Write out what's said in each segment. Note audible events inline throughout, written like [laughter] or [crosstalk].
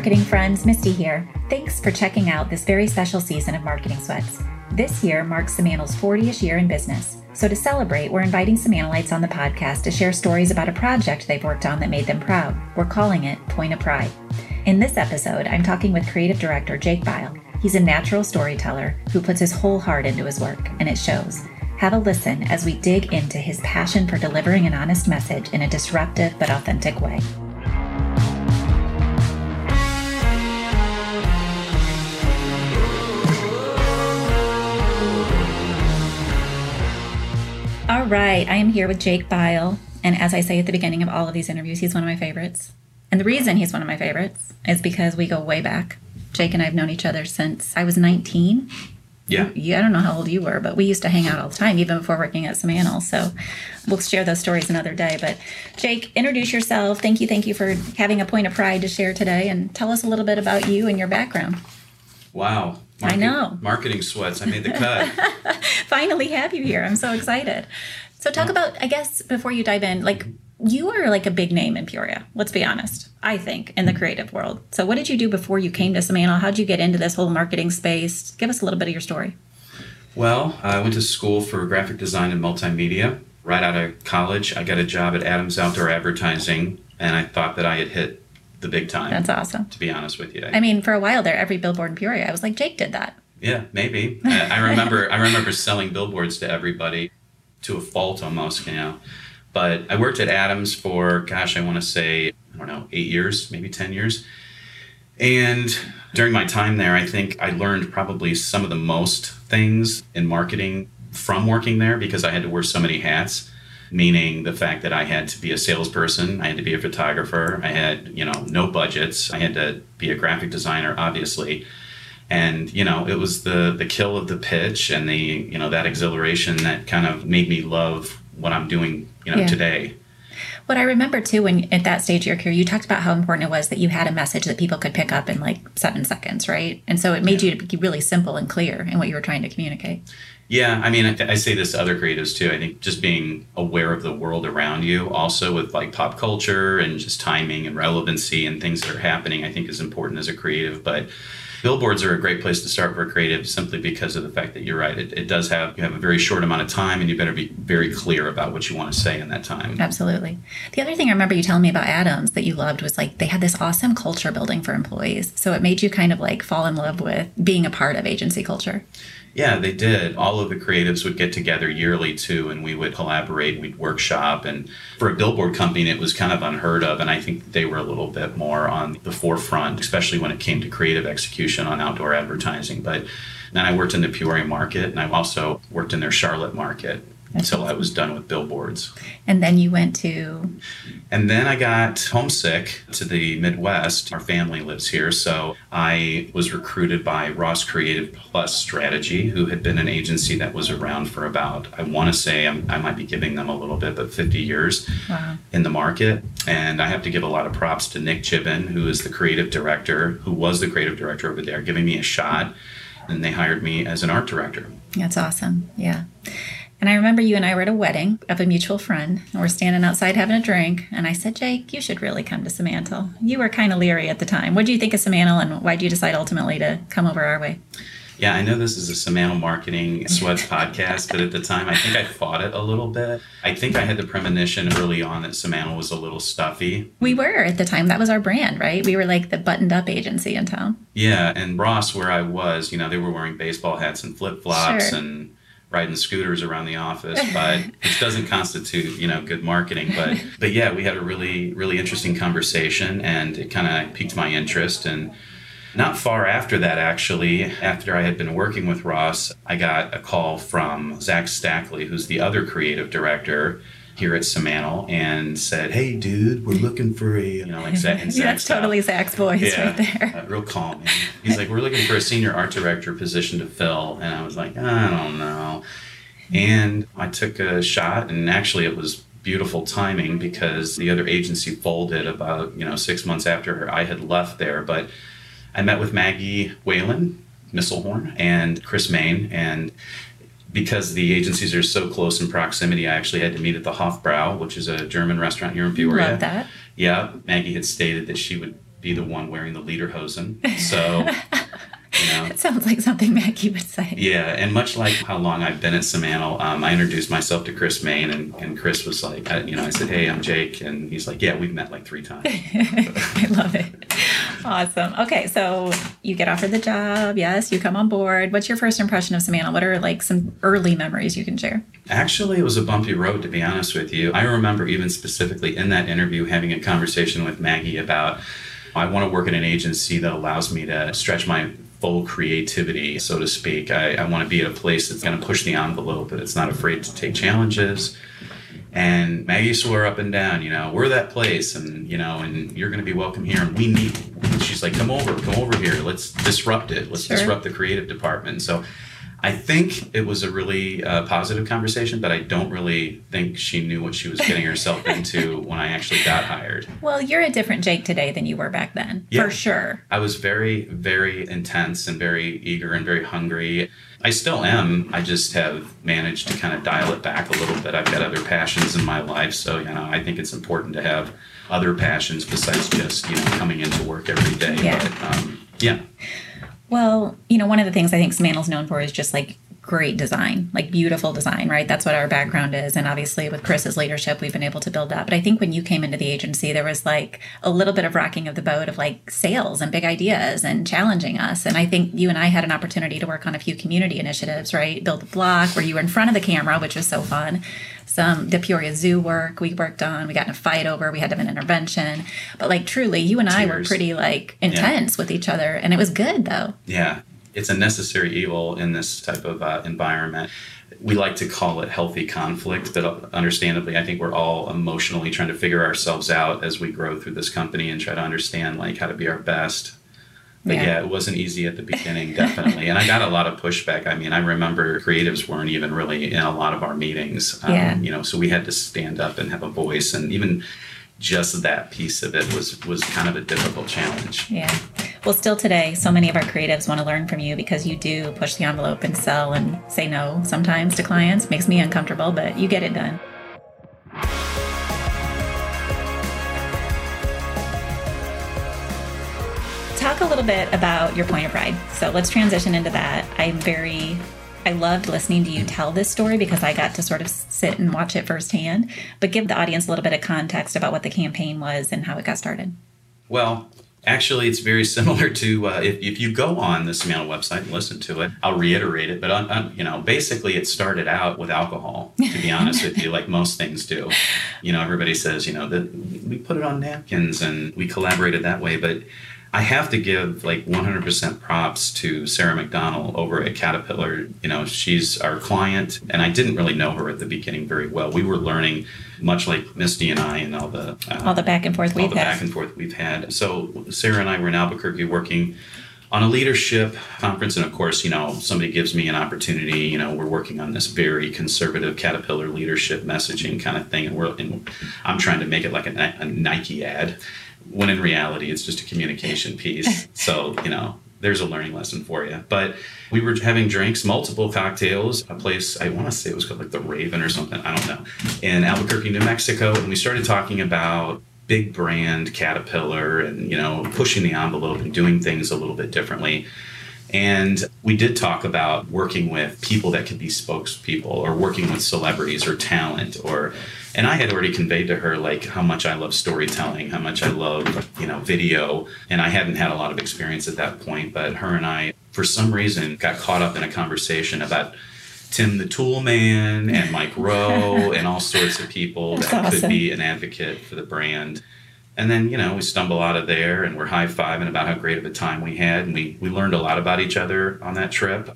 marketing friends, Misty here. Thanks for checking out this very special season of Marketing Sweats. This year marks Simantel's 40th year in business. So to celebrate, we're inviting Simantelites on the podcast to share stories about a project they've worked on that made them proud. We're calling it Point of Pride. In this episode, I'm talking with creative director Jake Bile. He's a natural storyteller who puts his whole heart into his work, and it shows. Have a listen as we dig into his passion for delivering an honest message in a disruptive but authentic way. Right, I am here with Jake Bile. And as I say at the beginning of all of these interviews, he's one of my favorites. And the reason he's one of my favorites is because we go way back. Jake and I have known each other since I was 19. Yeah. You, I don't know how old you were, but we used to hang out all the time, even before working at Simantel. So we'll share those stories another day. But Jake, introduce yourself. Thank you. Thank you for having a point of pride to share today. And tell us a little bit about you and your background. Wow. I know. Marketing sweats. I made the cut. [laughs] Finally have you here. I'm so excited. So talk about, I guess, before you dive in, like you are like a big name in Peoria. Let's be honest. I think in the creative world. So what did you do before you came to Simantel? How'd you get into this whole marketing space? Give us a little bit of your story. well, I went to school for graphic design and multimedia. Right out of college, I got a job at Adams Outdoor Advertising, and I thought that I had hit the big time. That's awesome. To be honest with you, I mean, for a while there, every billboard in Peoria, I was like, Jake did that. yeah, maybe. I I remember. I remember selling billboards to everybody, to a fault almost. You know, but I worked at Adams for gosh, I want to say I don't know, eight years, maybe ten years. And during my time there, I think I learned probably some of the most things in marketing from working there because I had to wear so many hats, meaning the fact that I had to be a salesperson, I had to be a photographer, I had, you know, no budgets, I had to be a graphic designer, obviously. And, you know, it was the the kill of the pitch and the, you know, that exhilaration that kind of made me love what I'm doing, you know, Yeah. today. What I remember too, when at that stage of your career, you talked about how important it was that you had a message that people could pick up in like seven seconds, right? And so it made you to be really simple and clear in what you were trying to communicate. Yeah, I mean, I, I say this to other creatives too. I think just being aware of the world around you, also with like pop culture and just timing and relevancy and things that are happening, I think is important as a creative. But billboards are a great place to start for a creative simply because of the fact that you're right. It, it does have, you have a very short amount of time and you better be very clear about what you want to say in that time. Absolutely. The other thing I remember you telling me about Adams that you loved was like they had this awesome culture building for employees. So it made you kind of like fall in love with being a part of agency culture. Yeah, they did. All of the creatives would get together yearly too, and we would collaborate. We'd workshop, and for a billboard company, it was kind of unheard of. And I think they were a little bit more on the forefront, especially when it came to creative execution on outdoor advertising. But then I worked in the Peoria market, and I also worked in their Charlotte market until I was done with billboards. And then you went to And then I got homesick to the Midwest. Our family lives here, so I was recruited by Ross Creative Plus Strategy, who had been an agency that was around for about, I want to say, I'm, I might be giving them a little bit, but 50 years wow. in the market. And I have to give a lot of props to Nick Gibbon, who is the creative director, who was the creative director over there, giving me a shot. And they hired me as an art director. That's awesome. Yeah. And I remember you and I were at a wedding of a mutual friend, and we're standing outside having a drink. And I said, Jake, you should really come to Simantel. You were kind of leery at the time. What do you think of Simantel, and why did you decide ultimately to come over our way? Yeah, I know this is a Simantel Marketing Sweats [laughs] podcast, but at the time, I think I fought it a little bit. I think I had the premonition early on that Simantel was a little stuffy. We were at the time. That was our brand, right? We were like the buttoned up agency in town. Yeah, and Ross, where I was, you know, they were wearing baseball hats and flip flops Sure. and riding scooters around the office, but [laughs] it doesn't constitute, you know, good marketing. But but yeah, we had a really really interesting conversation, and it kind of piqued my interest. And not far after that, actually, after I had been working with Ross, I got a call from Zach Stackley, who's the other creative director here at Simantel, and said, "Hey, dude, we're looking for a, you know, like Zach and [laughs] Yeah, that's style. totally Zach's voice right there. Uh, real calm. man. He's like, we're looking for a senior art director position to fill, and I was like, I don't know. And I took a shot, and actually, it was beautiful timing because the other agency folded about you know six months after I had left there. But I met with Maggie Whalen, Misselhorn, and Chris Main, and because the agencies are so close in proximity, I actually had to meet at the Hofbrau, which is a German restaurant here in Peoria. Love that. Yeah, Maggie had stated that she would be the one wearing the lederhosen. So [laughs] You know? It sounds like something Maggie would say. Yeah, and much like how long I've been at Simantel, um, I introduced myself to Chris Main, and, and Chris was like, I, you know, I said, hey, I'm Jake, and he's like, yeah, we've met like three times. [laughs] I love it. Awesome. Okay, so you get offered the job. Yes, you come on board. What's your first impression of Simantel? What are like some early memories you can share? Actually, it was a bumpy road, to be honest with you. I remember even specifically in that interview having a conversation with Maggie about I want to work in an agency that allows me to stretch my full creativity, so to speak. I, I want to be at a place that's going to push the envelope, it's not afraid to take challenges. And Maggie swore up and down, you know, we're that place, and you know, and you're going to be welcome here, and we need. She's like, come over, come over here. Let's disrupt it. Let's Sure. disrupt the creative department. So. I think it was a really uh, positive conversation, but I don't really think she knew what she was getting herself [laughs] into when I actually got hired. Well, you're a different Jake today than you were back then, Yeah. for sure. I was very, very intense and very eager and very hungry. I still am. I just have managed to kind of dial it back a little bit. I've got other passions in my life, so you know, I think it's important to have other passions besides just you know coming into work every day. Yeah. But um, yeah, Well, you know, one of the things I think Simantel's known for is just like great design, like beautiful design, right? That's what our background is. And obviously, with Chris's leadership, we've been able to build that. But I think when you came into the agency, there was like a little bit of rocking of the boat of like sales and big ideas and challenging us. And I think you and I had an opportunity to work on a few community initiatives, right? Build a block where you were in front of the camera, which was so fun. Some the Peoria Zoo work we worked on. We got in a fight over. We had to have an intervention. But like truly, you and I were pretty like intense with each other, and it was good though. yeah, it's a necessary evil in this type of uh, environment. We like to call it healthy conflict, but understandably, I think we're all emotionally trying to figure ourselves out as we grow through this company and try to understand like how to be our best. But Yeah. yeah. it wasn't easy at the beginning, definitely. and I got a lot of pushback. I mean, I remember creatives weren't even really in a lot of our meetings. Um, Yeah. You know, so we had to stand up and have a voice, and even just that piece of it was was kind of a difficult challenge. Yeah. Well, still today, so many of our creatives want to learn from you because you do push the envelope and sell and say no sometimes to clients. Makes me uncomfortable, but you get it done. Talk a little bit about your point of pride. So let's transition into that. I'm very, I loved listening to you tell this story because I got to sort of sit and watch it firsthand. But give the audience a little bit of context about what the campaign was and how it got started. Well, actually, it's very [laughs] similar to uh, if, if you go on the Simantel website and listen to it. I'll reiterate it, but you know, basically, it started out with alcohol. To be honest with you, like most things do. You know, everybody says, you know, that we put it on napkins and we collaborated that way, but. I have to give like 100% props to Sarah McDonald over at Caterpillar. You know, she's our client, and I didn't really know her at the beginning very well. We were learning, much like Misty and I, and all the uh, All the back and forth all we've the had. back and forth we've had. So Sarah and I were in Albuquerque working on a leadership conference, and of course, you know, somebody gives me an opportunity. You know, we're working on this very conservative Caterpillar leadership messaging kind of thing, and we're and I'm trying to make it like a, a Nike ad, when in reality, it's just a communication piece. [laughs] so you know. There's a learning lesson for you. But we were having drinks, multiple cocktails, a place, I want to say it was called like the Raven or something, I don't know, in Albuquerque, New Mexico. And we started talking about big brand Caterpillar and, you know, pushing the envelope and doing things a little bit differently. And we did talk about working with people that could be spokespeople or working with celebrities or talent or and I had already conveyed to her like how much I love storytelling, how much I love, you know, video. And I hadn't had a lot of experience at that point, but her and I for some reason got caught up in a conversation about Tim the Tool Man and Mike Rowe and all sorts of people That's that awesome. could be an advocate for the brand. And then, you know, we stumble out of there and we're high fiving about how great of a time we had. And we, we learned a lot about each other on that trip.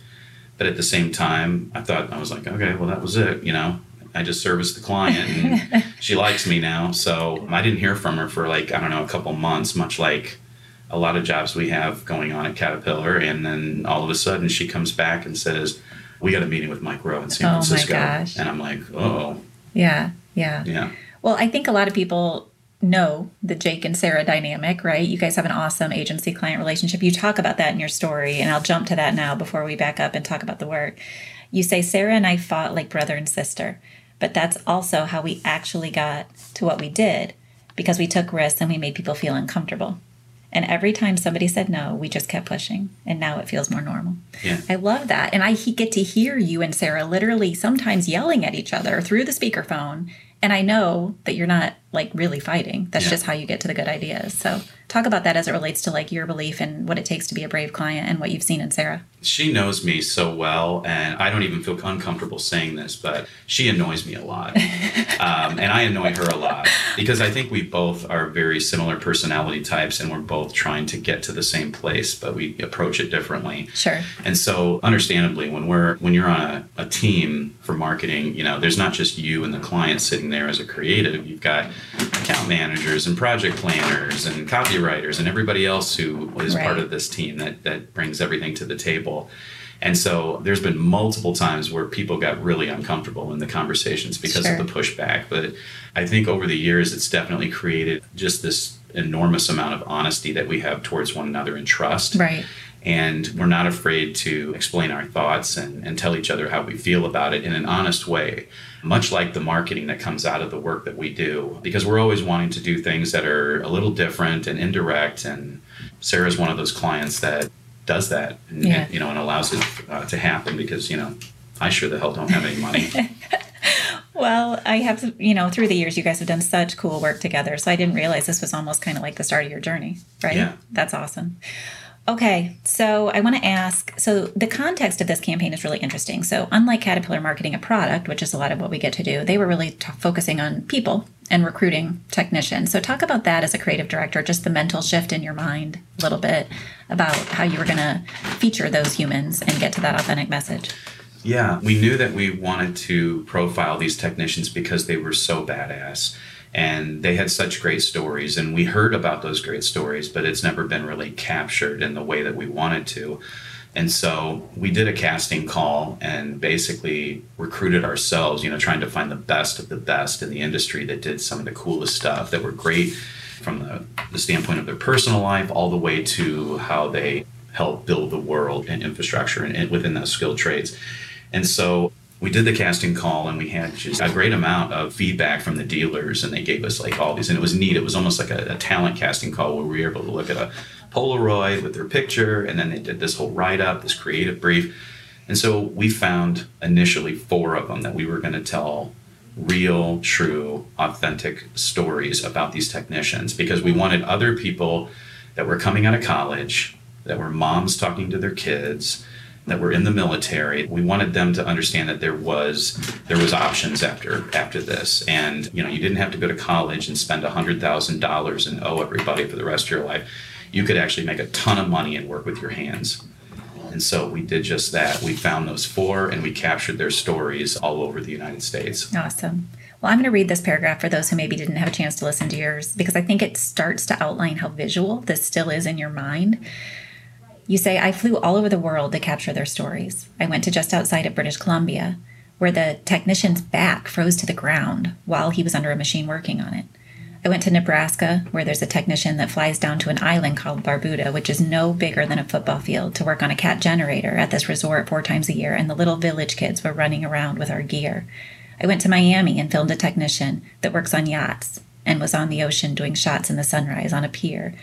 But at the same time, I thought, I was like, okay, well, that was it. You know, I just serviced the client and [laughs] she likes me now. So I didn't hear from her for like, I don't know, a couple months, much like a lot of jobs we have going on at Caterpillar. And then all of a sudden she comes back and says, we got a meeting with Mike Rowe in San Oh my Francisco. gosh. And I'm like, oh, Yeah, yeah. yeah. Well, I think a lot of people know the Jake and Sarah dynamic, right? You guys have an awesome agency client relationship. You talk about that in your story, and I'll jump to that now before we back up and talk about the work. You say Sarah and I fought like brother and sister, but that's also how we actually got to what we did because we took risks and we made people feel uncomfortable. And every time somebody said no, we just kept pushing. And now it feels more normal. Yeah. I love that. And I get to hear you and Sarah literally sometimes yelling at each other through the speakerphone. And I know that you're not like really fighting. That's Yeah. just how you get to the good ideas. So talk about that as it relates to like your belief and what it takes to be a brave client and what you've seen in Sarah. She knows me so well, and I don't even feel uncomfortable saying this, but she annoys me a lot. [laughs] um, and I annoy her a lot because I think we both are very similar personality types, and we're both trying to get to the same place, but we approach it differently. Sure. And so, understandably, when we're when you're on a, a team for marketing, you know, there's not just you and the client sitting there as a creative. You've got account managers and project planners and copywriters and everybody else who is part of this team that that brings everything to the table. And so, there's been multiple times where people got really uncomfortable in the conversations because Sure. of the pushback. But I think over the years, it's definitely created just this enormous amount of honesty that we have towards one another and trust Right. And we're not afraid to explain our thoughts and, and tell each other how we feel about it in an honest way much like the marketing that comes out of the work that we do because we're always wanting to do things that are a little different and indirect and sarah's one of those clients that does that and, Yeah. you know and allows it uh, to happen because you know i sure the hell don't have any money [laughs] Well, I have, you know, through the years, you guys have done such cool work together. So I didn't realize this was almost kind of like the start of your journey, right? Yeah. That's awesome. Okay, so I want to ask so the context of this campaign is really interesting. So, unlike Caterpillar marketing a product, which is a lot of what we get to do, they were really t- focusing on people and recruiting technicians. So, talk about that as a creative director, just the mental shift in your mind a little bit about how you were going to feature those humans and get to that authentic message. Yeah, we knew that we wanted to profile these technicians because they were so badass and they had such great stories. And we heard about those great stories, but it's never been really captured in the way that we wanted to. And so we did a casting call and basically recruited ourselves, you know, trying to find the best of the best in the industry that did some of the coolest stuff that were great from the, the standpoint of their personal life all the way to how they help build the world and infrastructure and, and within those skilled trades. And so we did the casting call and we had just a great amount of feedback from the dealers and they gave us like all these and it was neat. It was almost like a, a talent casting call where we were able to look at a Polaroid with their picture and then they did this whole write up, this creative brief. And so we found initially four of them that we were going to tell real, true, authentic stories about these technicians because we wanted other people that were coming out of college, that were moms talking to their kids, that were in the military. We wanted them to understand that there was there was options after after this, and you know you didn't have to go to college and spend hundred thousand dollars and owe everybody for the rest of your life. You could actually make a ton of money and work with your hands. And so we did just that. We found those four and we captured their stories all over the United States. Awesome. Well, I'm going to read this paragraph for those who maybe didn't have a chance to listen to yours because I think it starts to outline how visual this still is in your mind. You say, I flew all over the world to capture their stories. I went to just outside of British Columbia, where the technician's back froze to the ground while he was under a machine working on it. I went to Nebraska, where there's a technician that flies down to an island called Barbuda, which is no bigger than a football field, to work on a cat generator at this resort four times a year, and the little village kids were running around with our gear. I went to Miami and filmed a technician that works on yachts and was on the ocean doing shots in the sunrise on a pier.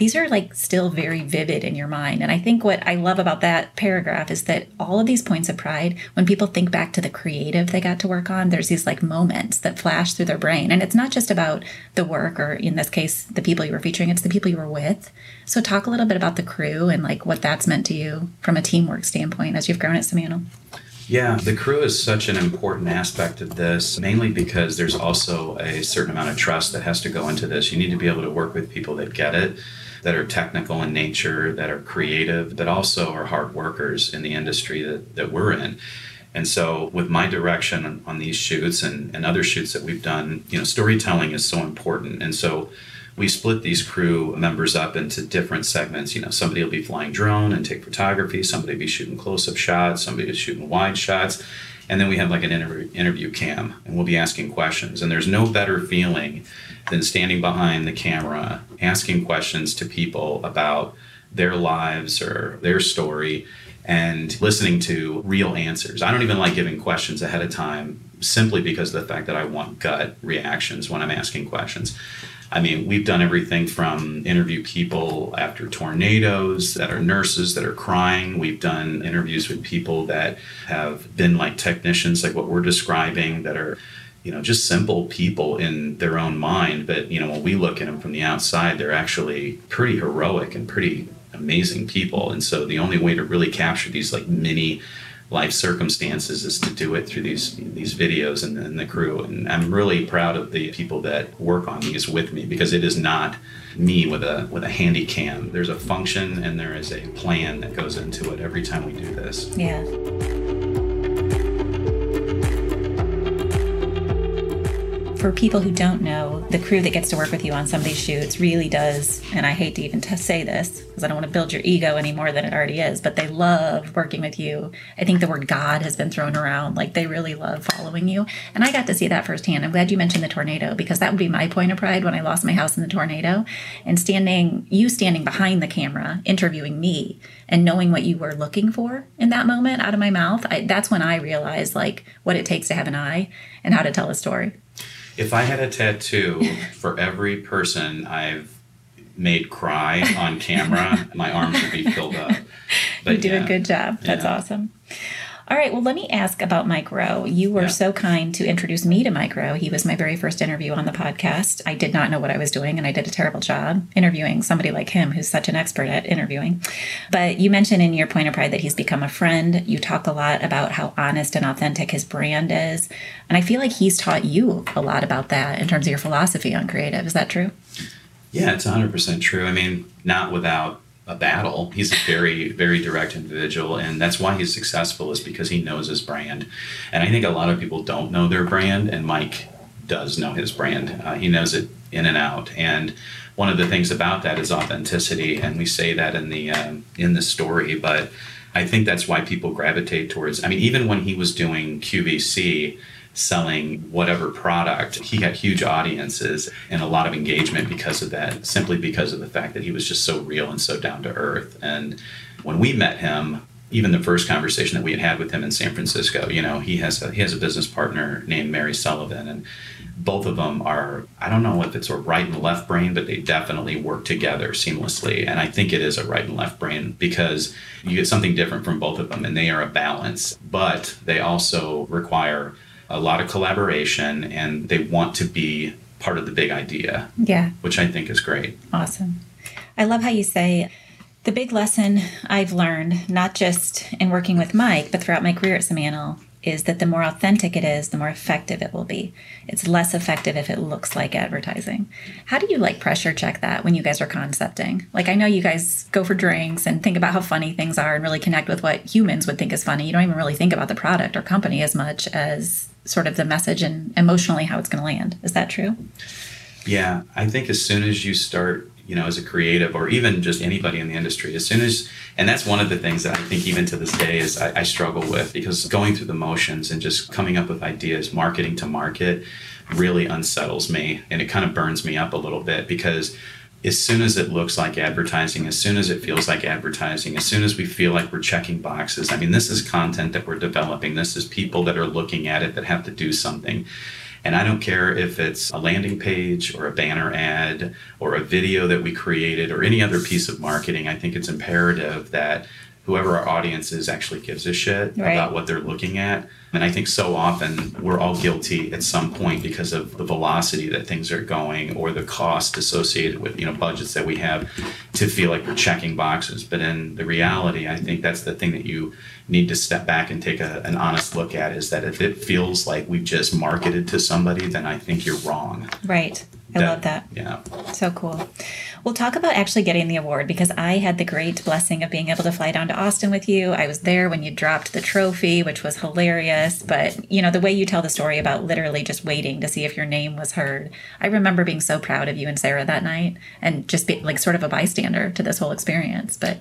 These are like still very vivid in your mind. And I think what I love about that paragraph is that all of these points of pride, when people think back to the creative they got to work on, there's these like moments that flash through their brain. And it's not just about the work or in this case, the people you were featuring, it's the people you were with. So talk a little bit about the crew and like what that's meant to you from a teamwork standpoint as you've grown at Simantel. Yeah, the crew is such an important aspect of this, mainly because there's also a certain amount of trust that has to go into this. You need to be able to work with people that get it, that are technical in nature, that are creative, that also are hard workers in the industry that, that we're in. And so, with my direction on, on these shoots and, and other shoots that we've done, you know, storytelling is so important. And so, we split these crew members up into different segments. You know, somebody will be flying drone and take photography, somebody will be shooting close up shots, somebody be shooting wide shots. And then we have like an interview, interview cam and we'll be asking questions. And there's no better feeling than standing behind the camera, asking questions to people about their lives or their story and listening to real answers. I don't even like giving questions ahead of time simply because of the fact that I want gut reactions when I'm asking questions. I mean, we've done everything from interview people after tornadoes that are nurses that are crying. We've done interviews with people that have been like technicians, like what we're describing, that are you know just simple people in their own mind but you know when we look at them from the outside they're actually pretty heroic and pretty amazing people and so the only way to really capture these like mini life circumstances is to do it through these these videos and, and the crew. And i'm really proud of the people that work on these with me because it is not me with a with a handy cam. There's a function and there is a plan that goes into it every time we do this. Yeah. For people who don't know, the crew that gets to work with you on some of these shoots really does, and I hate to even to say this because I don't want to build your ego any more than it already is, but they love working with you. I think the word God has been thrown around. Like they really love following you. And I got to see that firsthand. I'm glad you mentioned the tornado because that would be my point of pride when I lost my house in the tornado. And standing, you standing behind the camera, interviewing me and knowing what you were looking for in that moment out of my mouth, I, that's when I realized like what it takes to have an eye and how to tell a story. If I had a tattoo for every person I've made cry on camera, my arms would be filled up. But you do yeah, a good job. That's yeah. awesome. All right, well, let me ask about Mike Rowe. You were yeah. so kind to introduce me to Mike Rowe. He was my very first interview on the podcast. I did not know what I was doing, and I did a terrible job interviewing somebody like him who's such an expert at interviewing. But you mentioned in your point of pride that he's become a friend. You talk a lot about how honest and authentic his brand is. And I feel like he's taught you a lot about that in terms of your philosophy on creative. Is that true? Yeah, it's 100% true. I mean, not without a battle. He's a very, very direct individual, and that's why he's successful is because he knows his brand. And I think a lot of people don't know their brand, and Mike does know his brand. Uh, he knows it in and out. And one of the things about that is authenticity, and we say that in the um, in the story. But I think that's why people gravitate towards. I mean, even when he was doing QVC selling whatever product, he had huge audiences and a lot of engagement because of that, simply because of the fact that he was just so real and so down to earth. And when we met him, even the first conversation that we had had with him in San Francisco, you know, he has a, he has a business partner named Mary Sullivan, and both of them are I don't know if it's a right and left brain, but they definitely work together seamlessly. And I think it is a right and left brain because you get something different from both of them, and they are a balance, but they also require a lot of collaboration, and they want to be part of the big idea. Yeah. Which I think is great. Awesome. I love how you say the big lesson I've learned, not just in working with Mike, but throughout my career at Simantel, is that the more authentic it is, the more effective it will be. It's less effective if it looks like advertising. How do you like pressure check that when you guys are concepting? Like, I know you guys go for drinks and think about how funny things are and really connect with what humans would think is funny. You don't even really think about the product or company as much as sort of the message and emotionally how it's going to land. Is that true? Yeah, I think as soon as you start you know, as a creative or even just anybody in the industry, as soon as, and that's one of the things that I think even to this day is I, I struggle with because going through the motions and just coming up with ideas, marketing to market, really unsettles me and it kind of burns me up a little bit because as soon as it looks like advertising, as soon as it feels like advertising, as soon as we feel like we're checking boxes, I mean, this is content that we're developing. This is people that are looking at it that have to do something. And I don't care if it's a landing page or a banner ad or a video that we created or any other piece of marketing. I think it's imperative that whoever our audience is actually gives a shit right. about what they're looking at. And I think so often we're all guilty at some point because of the velocity that things are going or the cost associated with, you know, budgets that we have to feel like we're checking boxes. But in the reality, I think that's the thing that you need to step back and take a, an honest look at is that if it feels like we've just marketed to somebody, then I think you're wrong. Right. I love that. Yeah. So cool. We'll talk about actually getting the award because I had the great blessing of being able to fly down to Austin with you. I was there when you dropped the trophy, which was hilarious. But, you know, the way you tell the story about literally just waiting to see if your name was heard, I remember being so proud of you and Sarah that night and just be like sort of a bystander to this whole experience. But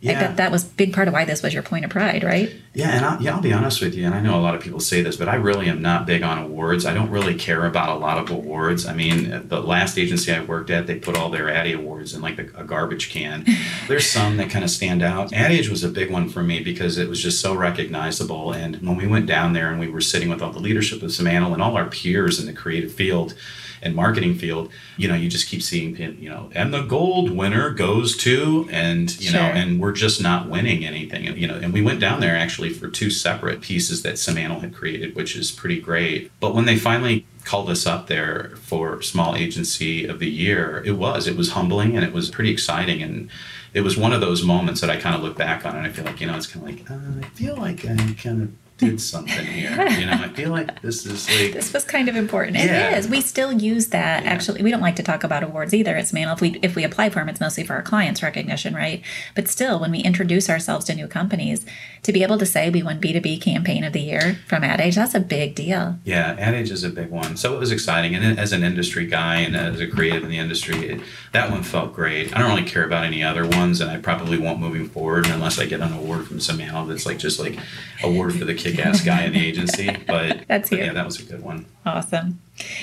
yeah. Like that, that was big part of why this was your point of pride, right? Yeah, and I'll, yeah, I'll be honest with you, and I know a lot of people say this, but I really am not big on awards. I don't really care about a lot of awards. I mean, the last agency I worked at, they put all their Addy awards in like a, a garbage can. [laughs] There's some that kind of stand out. Ad Age was a big one for me because it was just so recognizable. And when we went down there and we were sitting with all the leadership of Simantel and all our peers in the creative field, and marketing field, you know, you just keep seeing, you know, and the gold winner goes to, and, you sure. know, and we're just not winning anything. And, you know, and we went down there actually for two separate pieces that Simantel had created, which is pretty great. But when they finally called us up there for small agency of the year, it was, it was humbling and it was pretty exciting. And, it was one of those moments that I kind of look back on and I feel like, you know, it's kind of like, uh, I feel like I kind of did something here. You know, I feel like this is like this was kind of important. Yeah. It is. We still use that. Yeah. Actually, we don't like to talk about awards either. It's manual. If we if we apply for them, it's mostly for our clients' recognition, right? But still, when we introduce ourselves to new companies, to be able to say we won B two B campaign of the year from Ad Age, that's a big deal. Yeah, Ad Age is a big one. So it was exciting, and as an industry guy and as a creative in the industry, it, that one felt great. I don't really care about any other ones, and I probably won't moving forward unless I get an award from Simantel that's like just like a award for the kick-ass guy in the [laughs] agency. But that's but yeah, that was a good one. Awesome.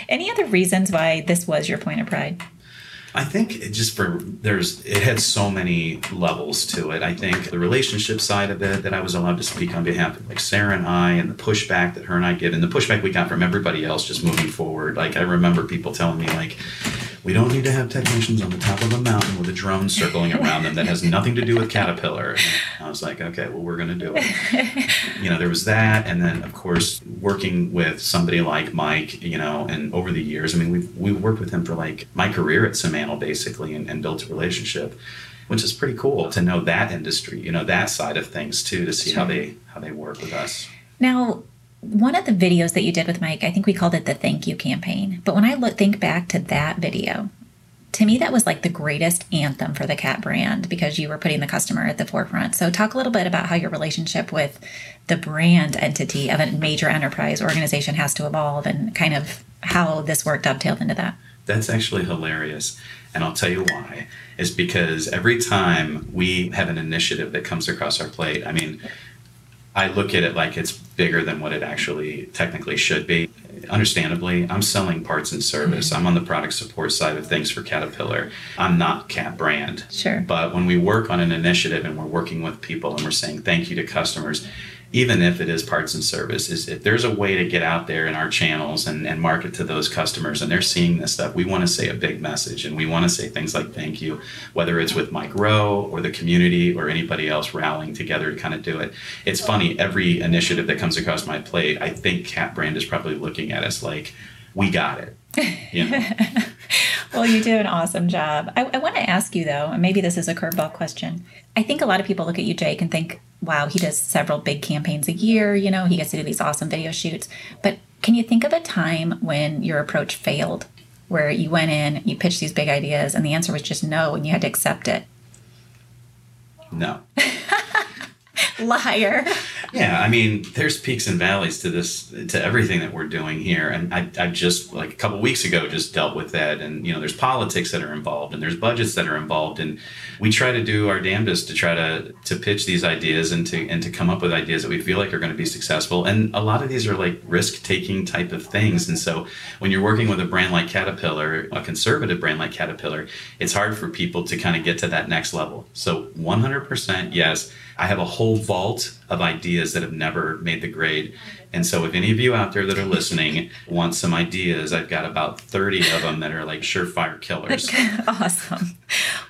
Any other reasons why this was your point of pride? I think it just for there's it had so many levels to it. I think the relationship side of it that I was allowed to speak on behalf of like Sarah and I and the pushback that her and I get and the pushback we got from everybody else just moving forward. Like I remember people telling me like we don't need to have technicians on the top of a mountain with a drone circling around them that has nothing to do with Caterpillar. And I was like, okay, well, we're going to do it. [laughs] you know, there was that. And then, of course, working with somebody like Mike, you know, and over the years, I mean, we've, we worked with him for like my career at Simantel, basically, and, and built a relationship which is pretty cool to know that industry, you know, that side of things too, to see sure. how they how they work with us. Now, one of the videos that you did with Mike, I think we called it the thank you campaign. But when I look think back to that video, to me that was like the greatest anthem for the cat brand because you were putting the customer at the forefront. So talk a little bit about how your relationship with the brand entity of a major enterprise organization has to evolve and kind of how this work dovetailed into that. That's actually hilarious. And I'll tell you why. Is because every time we have an initiative that comes across our plate, I mean, I look at it like it's bigger than what it actually technically should be. Understandably, I'm selling parts and service. Mm-hmm. I'm on the product support side of things for Caterpillar. I'm not Cat brand. Sure. But when we work on an initiative and we're working with people and we're saying thank you to customers, even if it is parts and service, is if there's a way to get out there in our channels and, and market to those customers and they're seeing this stuff, we want to say a big message and we want to say things like thank you, whether it's with Mike Rowe or the community or anybody else rallying together to kind of do it. It's funny, every initiative that comes across my plate, I think Cat Brand is probably looking at us like, we got it. You know? [laughs] well, you do an awesome job. I, I want to ask you though, and maybe this is a curveball question. I think a lot of people look at you, Jake, and think, wow, he does several big campaigns a year. You know, he gets to do these awesome video shoots. But can you think of a time when your approach failed, where you went in, you pitched these big ideas, and the answer was just no, and you had to accept it? No. [laughs] [laughs] Liar. yeah, I mean, there's peaks and valleys to this, to everything that we're doing here. And I, I just, like a couple weeks ago, just dealt with that. And, you know, there's politics that are involved and there's budgets that are involved. And we try to do our damnedest to try to, to pitch these ideas and to, and to come up with ideas that we feel like are going to be successful. And a lot of these are like risk taking type of things. And so when you're working with a brand like Caterpillar, a conservative brand like Caterpillar, it's hard for people to kind of get to that next level. So 100% yes I have a whole vault of ideas that have never made the grade. And so, if any of you out there that are listening want some ideas, I've got about 30 of them that are like surefire killers. [laughs] awesome.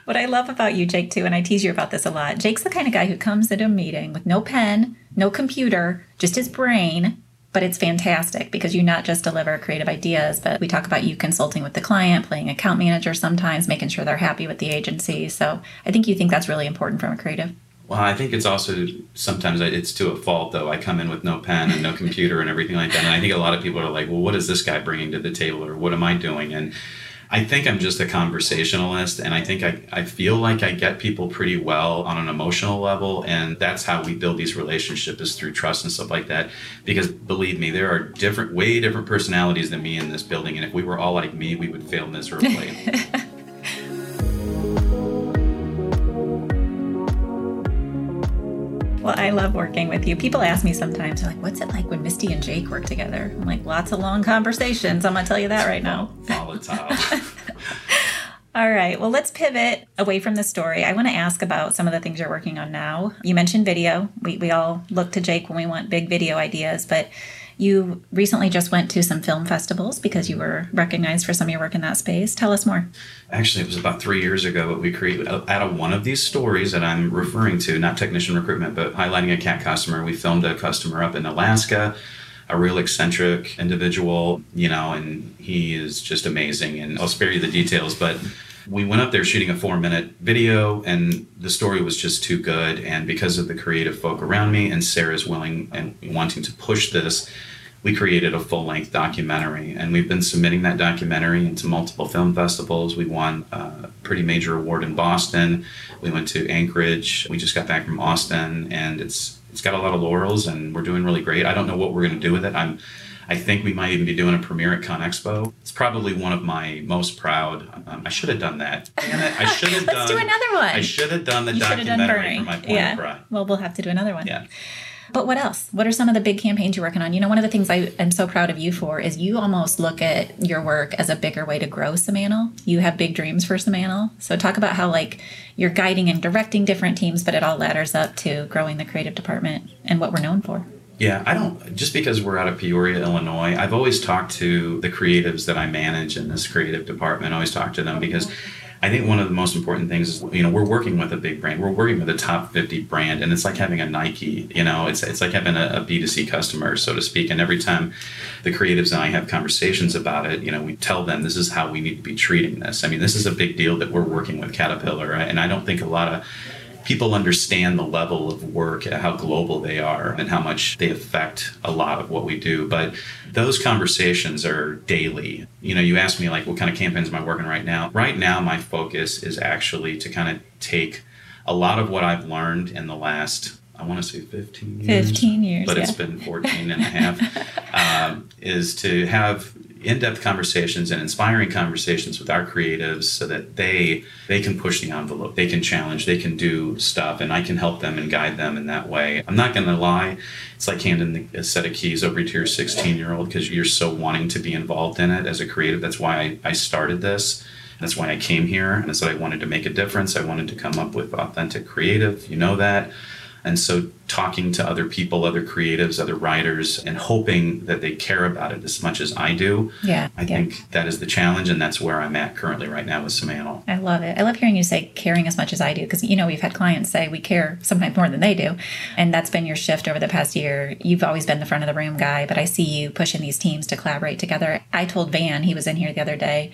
What I love about you, Jake, too, and I tease you about this a lot, Jake's the kind of guy who comes into a meeting with no pen, no computer, just his brain. But it's fantastic because you not just deliver creative ideas, but we talk about you consulting with the client, playing account manager sometimes, making sure they're happy with the agency. So I think you think that's really important from a creative. Well, I think it's also sometimes it's to a fault though. I come in with no pen and no computer and everything like that, and I think a lot of people are like, "Well, what is this guy bringing to the table, or what am I doing?" And I think I'm just a conversationalist, and I think I, I feel like I get people pretty well on an emotional level, and that's how we build these relationships is through trust and stuff like that. Because believe me, there are different, way different personalities than me in this building, and if we were all like me, we would fail miserably. [laughs] Well, I love working with you. People ask me sometimes, they're like, what's it like when Misty and Jake work together? I'm like, lots of long conversations. I'm going to tell you that right now. Volatile. [laughs] All right. Well, let's pivot away from the story. I want to ask about some of the things you're working on now. You mentioned video. We, we all look to Jake when we want big video ideas, but You recently just went to some film festivals because you were recognized for some of your work in that space. Tell us more. Actually, it was about three years ago that we created out of one of these stories that I'm referring to, not technician recruitment, but highlighting a cat customer. We filmed a customer up in Alaska, a real eccentric individual, you know, and he is just amazing. And I'll spare you the details, but we went up there shooting a four minute video and the story was just too good. And because of the creative folk around me and sarah's willing and wanting to push this we created a full length documentary. And we've been submitting that documentary into multiple film festivals. We won a pretty major award in boston. We went to anchorage. We just got back from austin and it's it's got a lot of laurels and we're doing really great. I don't know what we're going to do with it. I'm I think we might even be doing a premiere at ConExpo. It's probably one of my most proud. Um, I should have done that. Damn it! I should have [laughs] Let's done. do another one. I should have done the You done documentary Burning. for my point yeah. of pride. Well, we'll have to do another one. Yeah. But what else? What are some of the big campaigns you're working on? You know, one of the things I am so proud of you for is you almost look at your work as a bigger way to grow Simantel. You have big dreams for Simantel. So talk about how like you're guiding and directing different teams, but it all ladders up to growing the creative department and what we're known for. Yeah, I don't, just because we're out of Peoria, Illinois, I've always talked to the creatives that I manage in this creative department. I always talk to them because I think one of the most important things is, you know, we're working with a big brand. We're working with a top 50 brand, and it's like having a Nike, you know, it's, it's like having a, a B2C customer, so to speak. And every time the creatives and I have conversations about it, you know, we tell them this is how we need to be treating this. I mean, this is a big deal that we're working with Caterpillar, and I don't think a lot of people understand the level of work, how global they are, and how much they affect a lot of what we do. But those conversations are daily. You know, you ask me, like, what kind of campaigns am I working right now? Right now, my focus is actually to kind of take a lot of what I've learned in the last I want to say 15 years. 15 years, But it's been 14 and a half. [laughs] um, is to have in-depth conversations and inspiring conversations with our creatives so that they they can push the envelope they can challenge they can do stuff and i can help them and guide them in that way i'm not going to lie it's like handing a set of keys over to your 16 year old because you're so wanting to be involved in it as a creative that's why I, I started this that's why I came here. And I said I wanted to make a difference. I wanted to come up with authentic creative. You know that. And so talking to other people, other creatives, other writers, and hoping that they care about it as much as I do. Yeah. I yeah. think that is the challenge, and that's where I'm at currently right now with Simantel. I love it. I love hearing you say caring as much as I do because, you know, we've had clients say we care sometimes more than they do. And that's been your shift over the past year. You've always been the front of the room guy, but I see you pushing these teams to collaborate together. I told Van, he was in here the other day,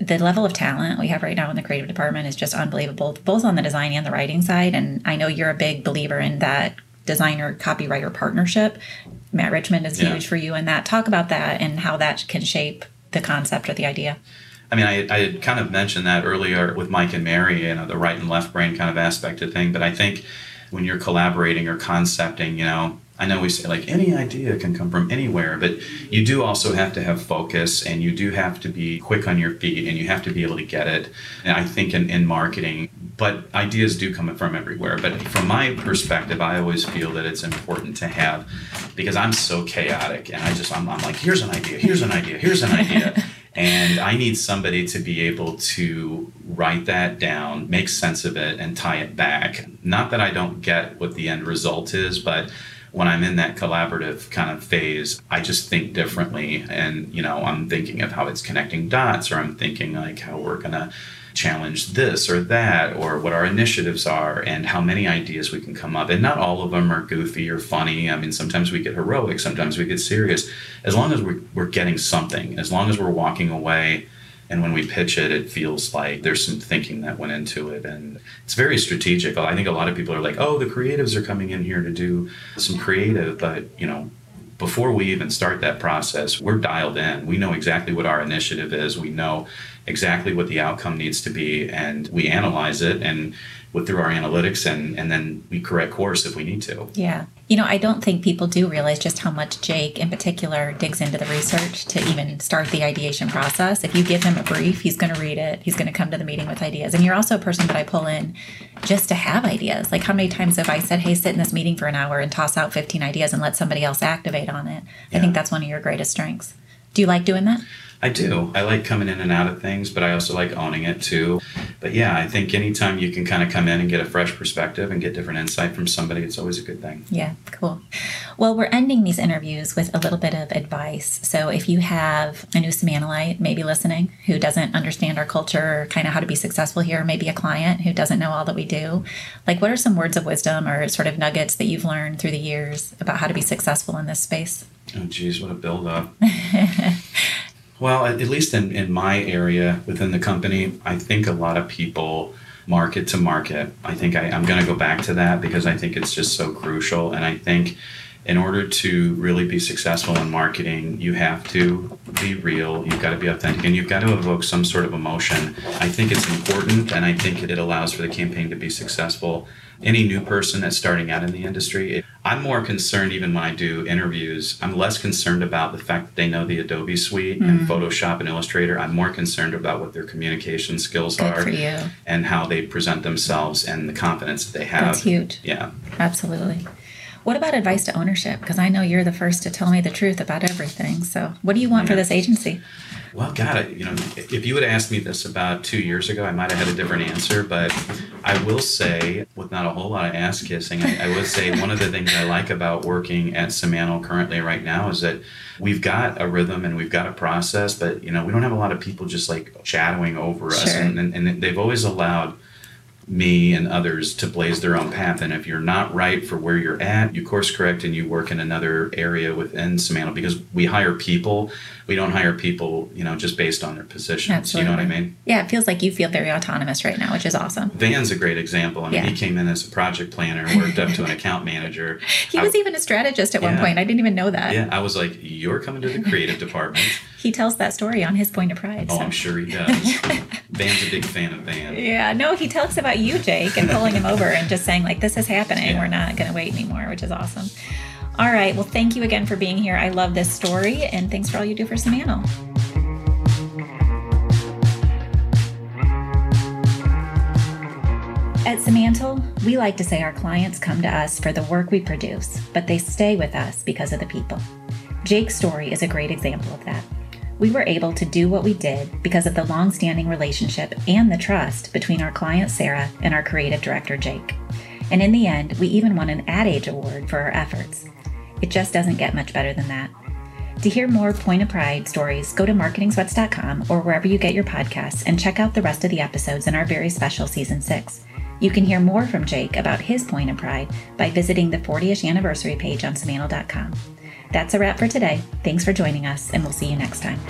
the level of talent we have right now in the creative department is just unbelievable, both on the design and the writing side. And I know you're a big believer in that designer copywriter partnership. Matt Richmond is Yeah. huge for you in that. Talk about that and how that can shape the concept or the idea. I mean, I, I had kind of mentioned that earlier with Mike and Mary, you know, the right and left brain kind of aspect of thing. But I think when you're collaborating or concepting, you know, I know we say like any idea can come from anywhere, but you do also have to have focus and you do have to be quick on your feet and you have to be able to get it. And I think in, in marketing, but ideas do come from everywhere. But from my perspective, I always feel that it's important to have because I'm so chaotic and I just, I'm, I'm like, here's an idea, here's an idea, here's an idea. [laughs] And I need somebody to be able to write that down, make sense of it, and tie it back. Not that I don't get what the end result is, but when I'm in that collaborative kind of phase, I just think differently. And, you know, I'm thinking of how it's connecting dots, or I'm thinking like how we're going to challenge this or that, or what our initiatives are, and how many ideas we can come up. And not all of them are goofy or funny. I mean, sometimes we get heroic, sometimes we get serious. As long as we're, we're getting something, as long as we're walking away. And when we pitch it, it feels like there's some thinking that went into it. And it's very strategic. I think a lot of people are like, oh, the creatives are coming in here to do some creative. But, you know, before we even start that process, we're dialed in. We know exactly what our initiative is. We know exactly what the outcome needs to be. And we analyze it and with through our analytics and, and then we correct course if we need to. Yeah. You know, I don't think people do realize just how much Jake in particular digs into the research to even start the ideation process. If you give him a brief, he's going to read it, he's going to come to the meeting with ideas. And you're also a person that I pull in just to have ideas. Like, how many times have I said, hey, sit in this meeting for an hour and toss out 15 ideas and let somebody else activate on it? I think that's one of your greatest strengths. Do Do you like doing that? I do. I like coming in and out of things, but I also like owning it too. But yeah, I think anytime you can kind of come in and get a fresh perspective and get different insight from somebody, it's always a good thing. Yeah, cool. Well, we're ending these interviews with a little bit of advice. So if you have a new Simantelite maybe listening who doesn't understand our culture or kind of how to be successful here, maybe a client who doesn't know all that we do, like what are some words of wisdom or sort of nuggets that you've learned through the years about how to be successful in this space? Oh, geez, what a build up. [laughs] well, at least in, in my area within the company, I think a lot of people market to market. I think I, I'm going to go back to that because I think it's just so crucial. And I think in order to really be successful in marketing, you have to be real, you've got to be authentic, and you've got to evoke some sort of emotion. I think it's important, and I think it allows for the campaign to be successful. Any new person that's starting out in the industry, it, I'm more concerned even when I do interviews. I'm less concerned about the fact that they know the Adobe suite mm. and Photoshop and Illustrator. I'm more concerned about what their communication skills Good are and how they present themselves and the confidence that they have. That's huge. Yeah. Absolutely. What about advice to ownership? Because I know you're the first to tell me the truth about everything. So, what do you want yeah. for this agency? Well, God, you know, if you would have asked me this about two years ago, I might have had a different answer. But I will say, with not a whole lot of ass kissing, I, I would say one of the things I like about working at Simantel currently right now is that we've got a rhythm and we've got a process, but you know, we don't have a lot of people just like shadowing over us, sure. and, and, and they've always allowed me and others to blaze their own path. And if you're not right for where you're at, you course correct and you work in another area within Simantel because we hire people. We don't hire people, you know, just based on their positions. Absolutely. You know what I mean? Yeah, it feels like you feel very autonomous right now, which is awesome. Van's a great example. I mean, yeah. he came in as a project planner, worked up to an account manager. [laughs] he was even a strategist at yeah, one point. I didn't even know that. Yeah, I was like, you're coming to the creative department. He tells that story on his point of pride. Oh, so. I'm sure he [laughs] does. Van's a big fan of Van. Yeah, no, he talks about you, Jake, and pulling him over and just saying like, "This is happening. Yeah. We're not going to wait anymore," which is awesome. All right. Well, thank you again for being here. I love this story, and thanks for all you do for Simantel. At Simantel, we like to say our clients come to us for the work we produce, but they stay with us because of the people. Jake's story is a great example of that. We were able to do what we did because of the long standing relationship and the trust between our client Sarah and our creative director Jake. And in the end, we even won an Ad Age Award for our efforts. It just doesn't get much better than that. To hear more Point of Pride stories, go to marketingsweats.com or wherever you get your podcasts and check out the rest of the episodes in our very special season 6. You can hear more from Jake about his Point of Pride by visiting the 40th anniversary page on Simantel.com. That's a wrap for today. Thanks for joining us, and we'll see you next time.